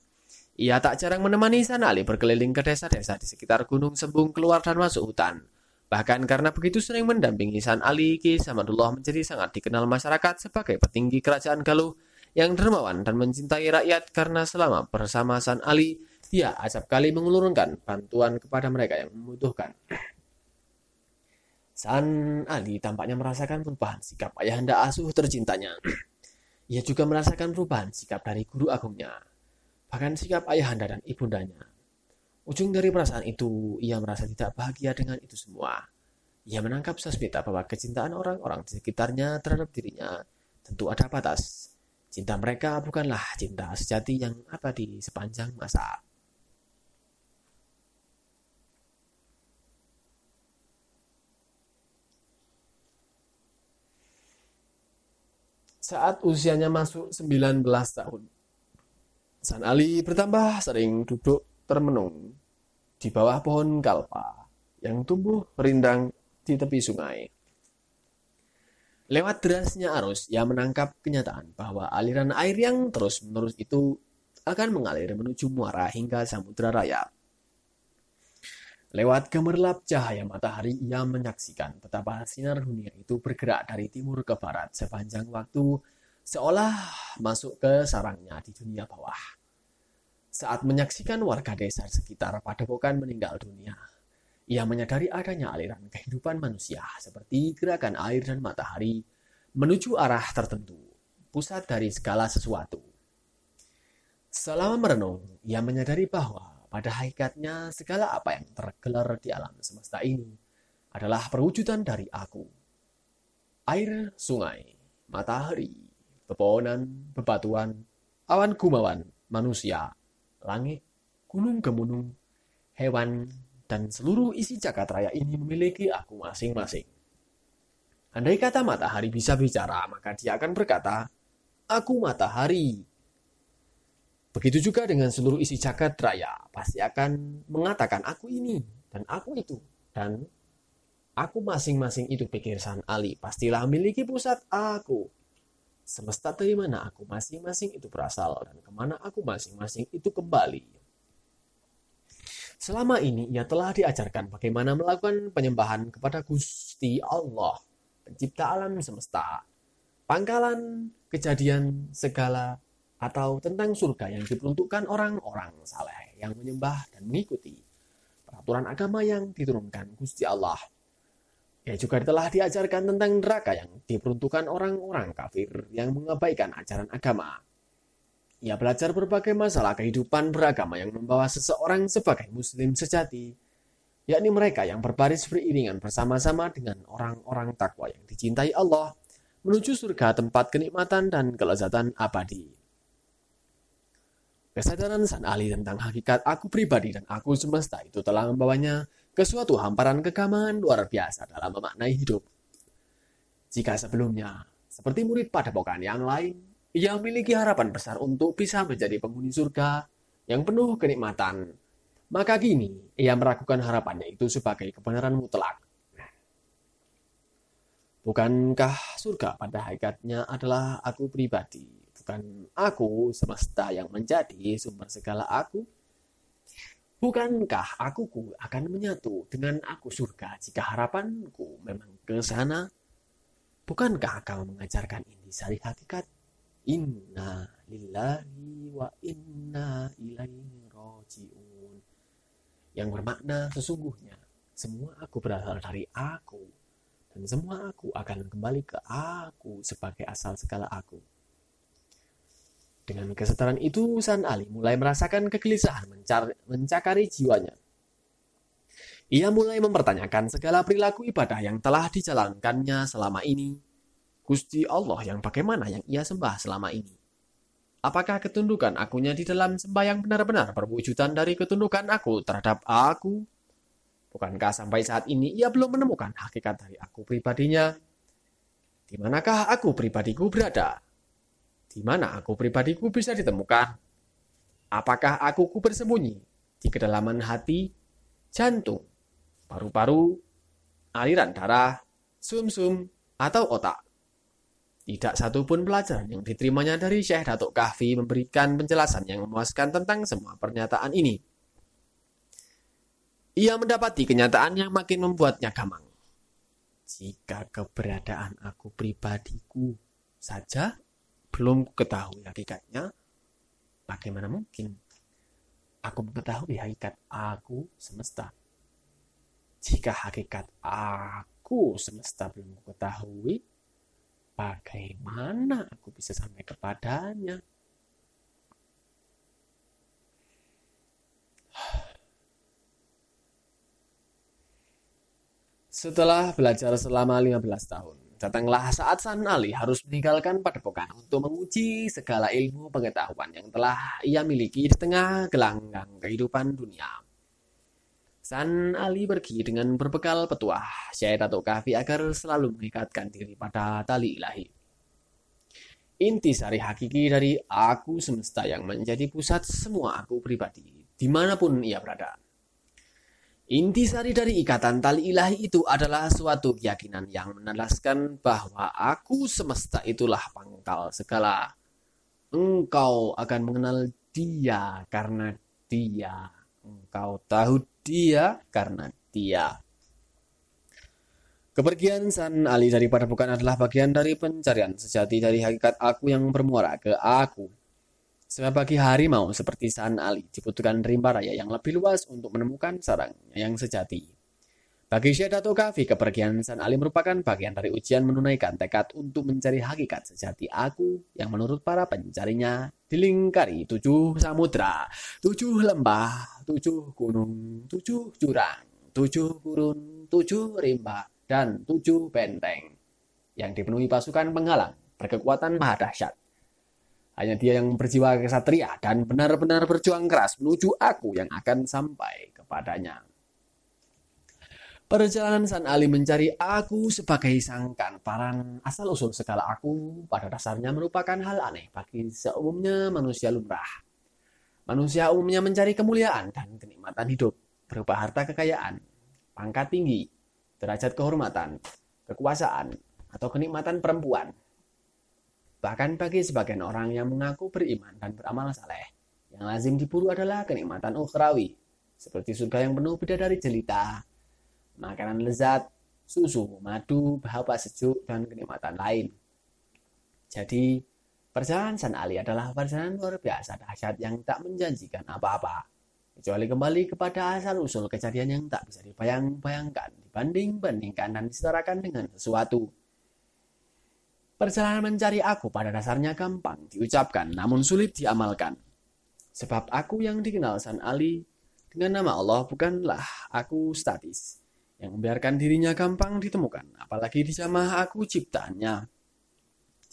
[SPEAKER 1] Ia tak jarang menemani San Ali berkeliling ke desa-desa di sekitar Gunung Sembung keluar dan masuk hutan. Bahkan karena begitu sering mendampingi San Ali, Ki Samadullah menjadi sangat dikenal masyarakat sebagai petinggi kerajaan Galuh yang dermawan dan mencintai rakyat karena selama bersama San Ali, dia acap kali mengulurkan bantuan kepada mereka yang membutuhkan. San Ali tampaknya merasakan perubahan sikap ayahanda asuh tercintanya. Ia juga merasakan perubahan sikap dari guru agungnya, bahkan sikap ayahanda dan ibundanya. Ujung dari perasaan itu, ia merasa tidak bahagia dengan itu semua. Ia menangkap sasmita bahwa kecintaan orang-orang di sekitarnya terhadap dirinya tentu ada batas. Cinta mereka bukanlah cinta sejati yang abadi sepanjang masa. Saat usianya masuk 19 tahun, San Ali bertambah sering duduk termenung di bawah pohon kalpa yang tumbuh rindang di tepi sungai. Lewat derasnya arus, ia menangkap kenyataan bahwa aliran air yang terus-menerus itu akan mengalir menuju muara hingga samudera raya. Lewat gemerlap cahaya matahari, ia menyaksikan betapa sinar dunia itu bergerak dari timur ke barat sepanjang waktu, seolah masuk ke sarangnya di dunia bawah. Saat menyaksikan warga desa sekitar padepokan meninggal dunia, ia menyadari adanya aliran kehidupan manusia seperti gerakan air dan matahari menuju arah tertentu, pusat dari segala sesuatu. Selama merenung, ia menyadari bahwa pada hakikatnya segala apa yang tergelar di alam semesta ini adalah perwujudan dari aku. Air, sungai, matahari, pepohonan, bebatuan, awan gumawan, manusia, langit, gunung gemunung, hewan, dan seluruh isi jagat raya ini memiliki aku masing-masing. Andai kata matahari bisa bicara, maka dia akan berkata, Aku matahari. Begitu juga dengan seluruh isi jagat raya, pasti akan mengatakan aku ini, dan aku itu, dan aku masing-masing itu pikir San Ali, pastilah memiliki pusat aku. Semesta dari mana aku masing-masing itu berasal, dan ke mana aku masing-masing itu kembali. Selama ini ia telah diajarkan bagaimana melakukan penyembahan kepada Gusti Allah, pencipta alam semesta, pangkalan kejadian segala atau tentang surga yang diperuntukkan orang-orang saleh yang menyembah dan mengikuti peraturan agama yang diturunkan Gusti Allah. Ia juga telah diajarkan tentang neraka yang diperuntukkan orang-orang kafir yang mengabaikan ajaran agama. Ia belajar berbagai masalah kehidupan beragama yang membawa seseorang sebagai muslim sejati, yakni mereka yang berbaris beriringan bersama-sama dengan orang-orang takwa yang dicintai Allah menuju surga tempat kenikmatan dan kelezatan abadi. Kesadaran San Ali tentang hakikat aku pribadi dan aku semesta itu telah membawanya ke suatu hamparan kegamangan luar biasa dalam memaknai hidup. Jika sebelumnya, seperti murid pada padepokan yang lain, ia memiliki harapan besar untuk bisa menjadi penghuni surga yang penuh kenikmatan. Maka kini ia meragukan harapannya itu sebagai kebenaran mutlak. Bukankah surga pada hakikatnya adalah aku pribadi, bukan aku semesta yang menjadi sumber segala aku? Bukankah akuku akan menyatu dengan aku surga jika harapanku memang ke sana? Bukankah kau mengajarkan ini sari hakikat Inna lillahi wa inna ilaihi roji'un. Yang bermakna sesungguhnya semua aku berasal dari aku dan semua aku akan kembali ke aku sebagai asal segala aku. Dengan kesadaran itu, San Ali mulai merasakan kegelisahan mencari, mencakari jiwanya. Ia mulai mempertanyakan segala perilaku ibadah yang telah dijalankannya selama ini Gusti Allah yang bagaimana yang ia sembah selama ini? Apakah ketundukan akunya di dalam sembahyang benar-benar perwujudan dari ketundukan aku terhadap aku? Bukankah sampai saat ini ia belum menemukan hakikat dari aku pribadinya? Di manakah aku pribadiku berada? Di mana aku pribadiku bisa ditemukan? Apakah aku ku bersembunyi di kedalaman hati, jantung, paru-paru, aliran darah, sum-sum, atau otak? Tidak satu pun pelajaran yang diterimanya dari Syekh Datuk Kahfi memberikan penjelasan yang memuaskan tentang semua pernyataan ini. Ia mendapati kenyataan yang makin membuatnya gamang. Jika keberadaan aku pribadiku saja belum ketahui hakikatnya, bagaimana mungkin aku mengetahui hakikat aku semesta? Jika hakikat aku semesta belum ketahui, Bagaimana aku bisa sampai kepadanya? Setelah belajar selama 15 tahun, datanglah saat San Ali harus meninggalkan padepokan untuk menguji segala ilmu pengetahuan yang telah ia miliki di tengah gelanggang kehidupan dunia. San Ali pergi dengan berbekal petuah Syekh Datuk Kahfi agar selalu mengikatkan diri pada tali ilahi. Inti sari hakiki dari aku semesta yang menjadi pusat semua aku pribadi, di mana pun ia berada. Inti sari dari ikatan tali ilahi itu adalah suatu keyakinan yang menelaskan bahwa aku semesta itulah pangkal segala. Engkau akan mengenal dia karena dia. Engkau tahu dia karena dia. Kepergian San Ali dari padepokan adalah bagian dari pencarian sejati dari hakikat aku yang bermuara ke aku. Sebab bagi harimau seperti San Ali dibutuhkan rimba raya yang lebih luas untuk menemukan sarangnya yang sejati. Bagi Syekh Dato Kafi, kepergian San Ali merupakan bagian dari ujian menunaikan tekad untuk mencari hakikat sejati aku yang menurut para pencarinya dilingkari tujuh samudra, tujuh lembah, tujuh gunung, tujuh jurang, tujuh gurun, tujuh rimba, dan tujuh benteng yang dipenuhi pasukan penghalang berkekuatan maha dahsyat. Hanya dia yang berjiwa kesatria dan benar-benar berjuang keras menuju aku yang akan sampai kepadanya. Perjalanan San Ali mencari aku sebagai sang kantaran asal-usul segala aku pada dasarnya merupakan hal aneh bagi seumumnya manusia lumrah. Manusia umumnya mencari kemuliaan dan kenikmatan hidup berupa harta kekayaan, pangkat tinggi, derajat kehormatan, kekuasaan, atau kenikmatan perempuan. Bahkan bagi sebagian orang yang mengaku beriman dan beramal saleh, yang lazim diburu adalah kenikmatan ukhrawi, seperti surga yang penuh bidadari jelita, makanan lezat, susu, madu, bahapa sejuk, dan kenikmatan lain. Jadi, perjalanan San Ali adalah perjalanan luar biasa dahsyat yang tak menjanjikan apa-apa. Kecuali kembali kepada asal-usul kejadian yang tak bisa dibayang-bayangkan, dibanding-bandingkan dan disetarakan dengan sesuatu. Perjalanan mencari aku pada dasarnya gampang diucapkan namun sulit diamalkan. Sebab aku yang dikenal San Ali dengan nama Allah bukanlah aku statis yang membiarkan dirinya gampang ditemukan, apalagi di jamah aku ciptaannya.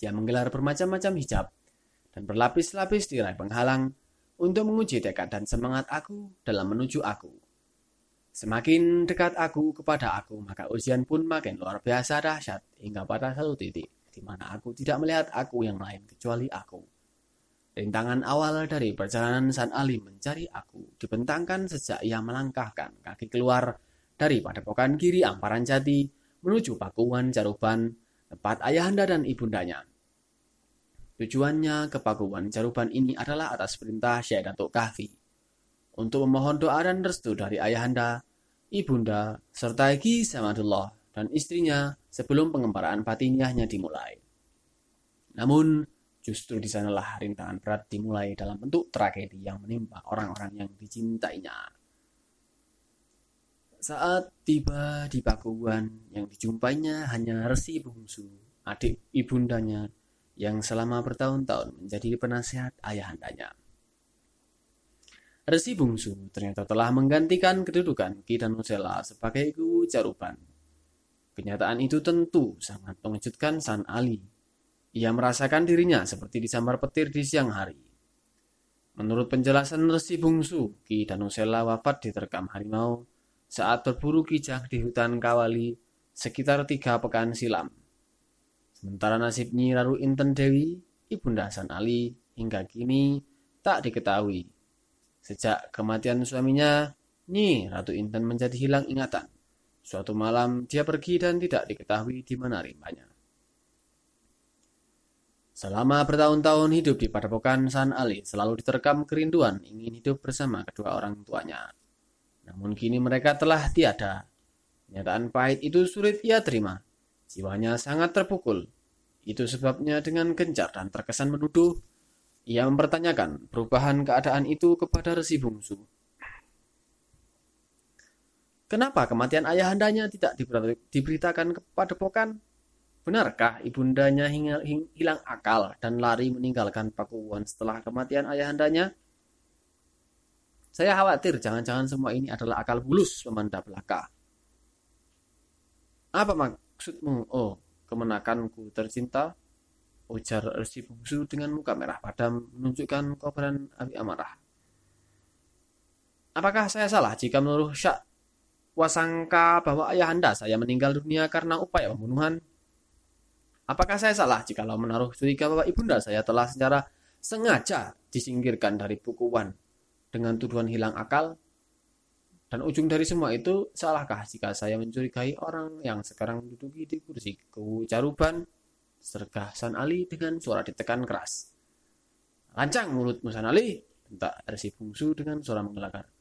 [SPEAKER 1] Dia menggelar bermacam-macam hijab dan berlapis-lapis tirai penghalang untuk menguji tekad dan semangat aku dalam menuju aku. Semakin dekat aku kepada aku, maka ujian pun makin luar biasa dahsyat hingga pada satu titik di mana aku tidak melihat aku yang lain kecuali aku. Rintangan awal dari perjalanan San Ali mencari aku dibentangkan sejak ia melangkahkan kaki keluar dari padepokan kiri Amparan Jati menuju Pakuan Jaruban, tempat ayahanda dan ibundanya. Tujuannya ke Pakuan Jaruban ini adalah atas perintah Syekh Datuk Kahfi untuk memohon doa dan restu dari ayahanda, ibunda, serta Ki Samadullah dan istrinya sebelum pengembaraan batiniahnya dimulai. Namun, justru di sanalah rintangan berat dimulai dalam bentuk tragedi yang menimpa orang-orang yang dicintainya. Saat tiba di Pakuan, yang dijumpainya hanya Resi Bungsu, adik ibundanya yang selama bertahun-tahun menjadi penasihat ayahandanya. Resi Bungsu ternyata telah menggantikan kedudukan Ki sebagai Guru Jaruban. Kenyataan itu tentu sangat mengejutkan San Ali. Ia merasakan dirinya seperti disambar petir di siang hari. Menurut penjelasan Resi Bungsu, Ki Danusela wafat diterkam harimau saat berburu kijang di hutan Kawali sekitar tiga pekan silam. Sementara nasib Nyi Raru Inten Dewi, Ibunda San Ali, hingga kini tak diketahui. Sejak kematian suaminya, Nyi Ratu Inten menjadi hilang ingatan. Suatu malam dia pergi dan tidak diketahui di mana rimbanya. Selama bertahun-tahun hidup di padepokan San Ali selalu diterkam kerinduan ingin hidup bersama kedua orang tuanya. Namun kini mereka telah tiada. Kenyataan pahit itu sulit ia terima. Jiwanya sangat terpukul. Itu sebabnya dengan gencar dan terkesan menuduh, ia mempertanyakan perubahan keadaan itu kepada Resi Bungsu. Kenapa kematian ayahandanya tidak diberitakan kepada Pokan? Benarkah ibundanya hilang akal dan lari meninggalkan Pakuwon setelah kematian ayahandanya? Saya khawatir jangan-jangan semua ini adalah akal bulus pemanda belaka. Apa maksudmu? Oh, kemenakanku tercinta. Ujar Resi Bungsu dengan muka merah padam menunjukkan kobaran api amarah. Apakah saya salah jika menuduh Syak wasangka bahwa ayah anda saya meninggal dunia karena upaya pembunuhan? Apakah saya salah jika lo menaruh curiga bahwa ibunda saya telah secara sengaja disingkirkan dari bukuan dengan tuduhan hilang akal? Dan ujung dari semua itu, salahkah jika saya mencurigai orang yang sekarang menduduki di kursi kecaruban? Sergah San Ali dengan suara ditekan keras. Lancang mulutmu San Ali, bentak Resi Bungsu dengan suara menggelagar.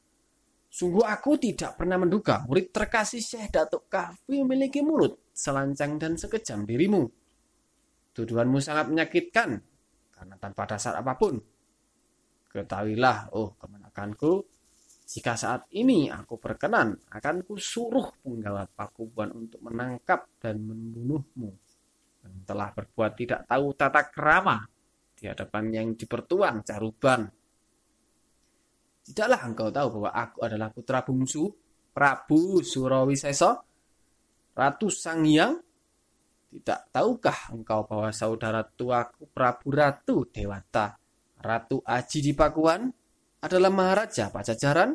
[SPEAKER 1] Sungguh aku tidak pernah menduga murid terkasih Syekh Datuk Kahfi memiliki mulut selancang dan sekejam dirimu. Tuduhanmu sangat menyakitkan karena tanpa dasar apa pun. Ketahuilah, oh kemenakanku, jika saat ini aku berkenan, akan kusuruh penggawa pakubuan untuk menangkap dan membunuhmu. Yang telah berbuat tidak tahu tata kerama di hadapan yang dipertuang caruban Tidaklah engkau tahu bahwa aku adalah putra bungsu Prabu Surawisesa, Ratu Sang? Tidak tahukah engkau bahwa saudara tuaku Prabu Ratu Dewata, Ratu Aji di Pakuan, adalah Maharaja Pajajaran?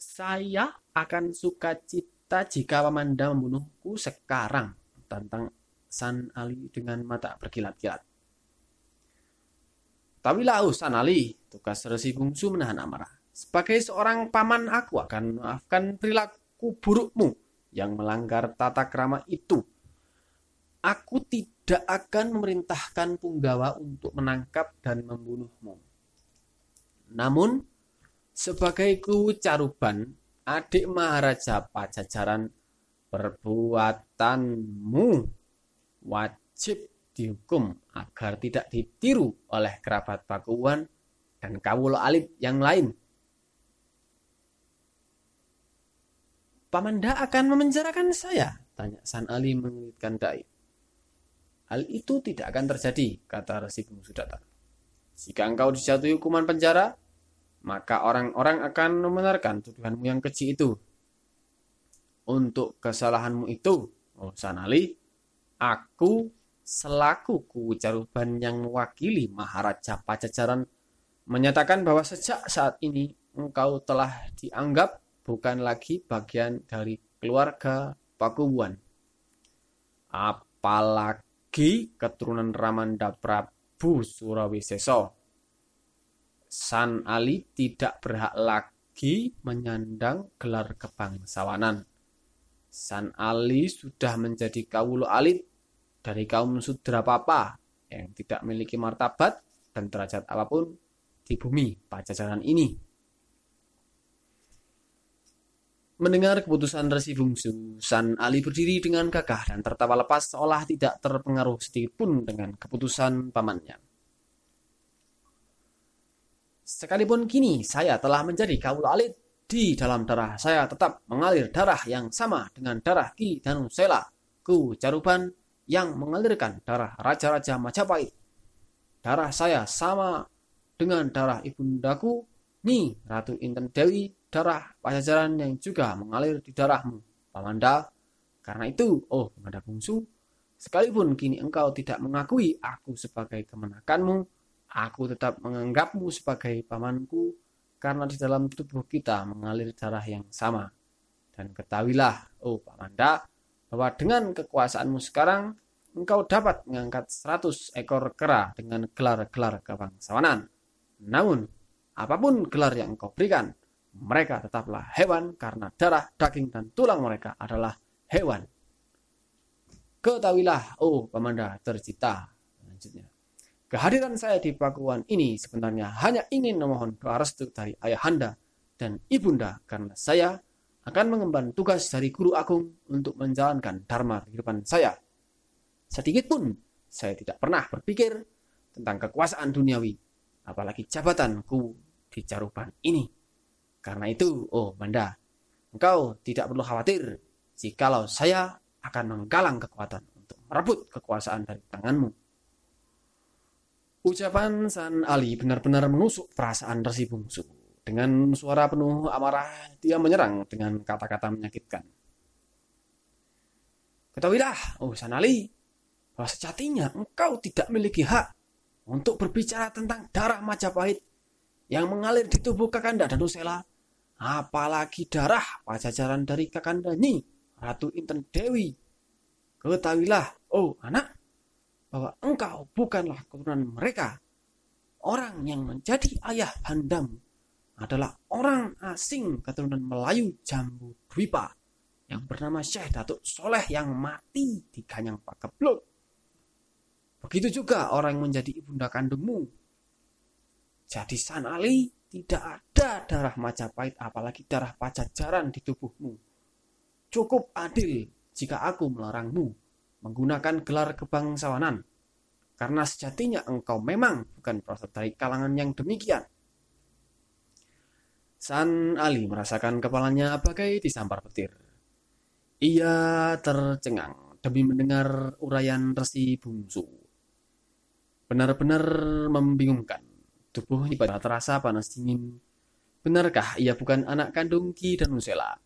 [SPEAKER 1] Saya akan suka cita jika Pamanda membunuhku sekarang, tantang San Ali dengan mata berkilat-kilat. Tawilah San Ali, Tugas Resi Bungsu menahan amarah. Sebagai seorang paman aku akan maafkan perilaku burukmu yang melanggar tata krama itu. Aku tidak akan memerintahkan punggawa untuk menangkap dan membunuhmu. Namun, sebagai caruban, adik Maharaja Pajajaran, perbuatanmu wajib dihukum agar tidak ditiru oleh kerabat Pakuan dan kawula alit yang lain. Pamanda akan memenjarakan saya, tanya San Ali mengelitkan dai. Hal itu tidak akan terjadi, kata Resi Bungsu Datar. Jika engkau dijatuhi hukuman penjara, maka orang-orang akan membenarkan tuduhanmu yang keji itu. Untuk kesalahanmu itu, oh San Ali, aku selaku kucaruban yang mewakili Maharaja Pajajaran menyatakan bahwa sejak saat ini engkau telah dianggap bukan lagi bagian dari keluarga Pakubuan. Apalagi keturunan Ramanda Prabu Surawiseso. San Ali tidak berhak lagi menyandang gelar kebangsawanan. San Ali sudah menjadi kawulo alit dari kaum sudra papa yang tidak memiliki martabat dan derajat apa pun di bumi pajajaran ini. Mendengar keputusan Resi Bungsu, San Ali berdiri dengan gagah dan tertawa lepas seolah tidak terpengaruh sedikit pun dengan keputusan pamannya. Sekalipun kini saya telah menjadi kaul alit, di dalam darah saya tetap mengalir darah yang sama dengan darah Ki Danusela, Ku Caruban yang mengalirkan darah Raja-Raja Majapahit. Darah saya sama dengan darah ibundaku, Ni Ratu Inten Dewi, darah pajajaran yang juga mengalir di darahmu. Pamanda. Karena itu, oh Pamanda bungsu, sekalipun kini engkau tidak mengakui aku sebagai kemenakanmu, aku tetap menganggapmu sebagai pamanku karena di dalam tubuh kita mengalir darah yang sama. Dan ketahuilah, oh Pamanda, bahwa dengan kekuasaanmu sekarang, engkau dapat mengangkat 100 ekor kera dengan gelar-gelar kebangsawanan. Namun, apa pun gelar yang engkau berikan, mereka tetaplah hewan karena darah, daging, dan tulang mereka adalah hewan. Ketahuilah, oh pemanda tercipta. Lanjutnya. Kehadiran saya di pakuan ini sebenarnya hanya ingin memohon doa restu dari ayahanda dan ibunda karena saya akan mengemban tugas dari guru agung untuk menjalankan dharma kehidupan saya. Sedikit pun saya tidak pernah berpikir tentang kekuasaan duniawi, apalagi jabatanku di caruban ini. Karena itu, oh Manda, engkau tidak perlu khawatir jikalau saya akan menggalang kekuatan untuk merebut kekuasaan dari tanganmu. Ucapan San Ali benar-benar menusuk perasaan Resi Bungsu. Dengan suara penuh amarah, dia menyerang dengan kata-kata menyakitkan. Ketahuilah, oh San Ali, bahwa sejatinya engkau tidak memiliki hak untuk berbicara tentang darah Majapahit yang mengalir di tubuh Kakanda dan Usela apalagi darah pajajaran dari Kakanda Nyi, Ratu Inten Dewi. Ketahuilah, oh anak, bahwa engkau bukanlah keturunan mereka. Orang yang menjadi ayah handamu adalah orang asing keturunan Melayu Jambu Dwipa yang bernama Syekh Datuk Soleh yang mati di Ganyang Pakeblok. Begitu juga orang yang menjadi ibunda kandungmu. Jadi San Ali tidak ada darah Majapahit apalagi darah Pajajaran di tubuhmu. Cukup adil jika aku melarangmu menggunakan gelar kebangsawanan. Karena sejatinya engkau memang bukan proses dari kalangan yang demikian. San Ali merasakan kepalanya bagai disampar petir. Ia tercengang demi mendengar uraian resi bungsu. Benar-benar membingungkan Tubuhnya pada terasa panas dingin. Benarkah ia bukan anak kandung Ki dan Nusela?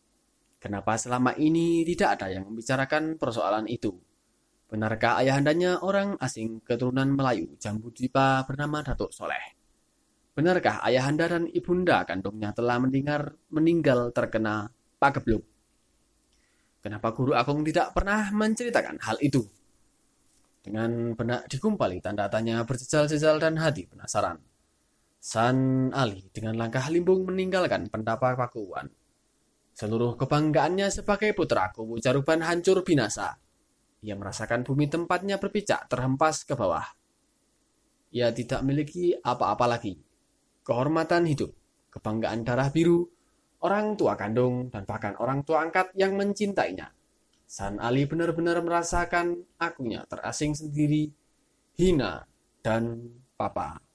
[SPEAKER 1] Kenapa selama ini tidak ada yang membicarakan persoalan itu? Benarkah ayahandanya orang asing keturunan Melayu Jambu Dipa bernama Datuk Soleh? Benarkah ayahanda dan ibunda kandungnya telah mendengar meninggal terkena pagebluk? Kenapa guru agung tidak pernah menceritakan hal itu? Dengan benak dikumpali tanda tanya berjejal-jejal dan hati penasaran. San Ali dengan langkah limbung meninggalkan pendapat pakuan. Seluruh kebanggaannya sebagai putra kubu Caruban hancur binasa. Ia merasakan bumi tempatnya berpijak terhempas ke bawah. Ia tidak memiliki apa-apa lagi. Kehormatan hidup, kebanggaan darah biru, orang tua kandung, dan bahkan orang tua angkat yang mencintainya. San Ali benar-benar merasakan akunya terasing sendiri, hina, dan papa.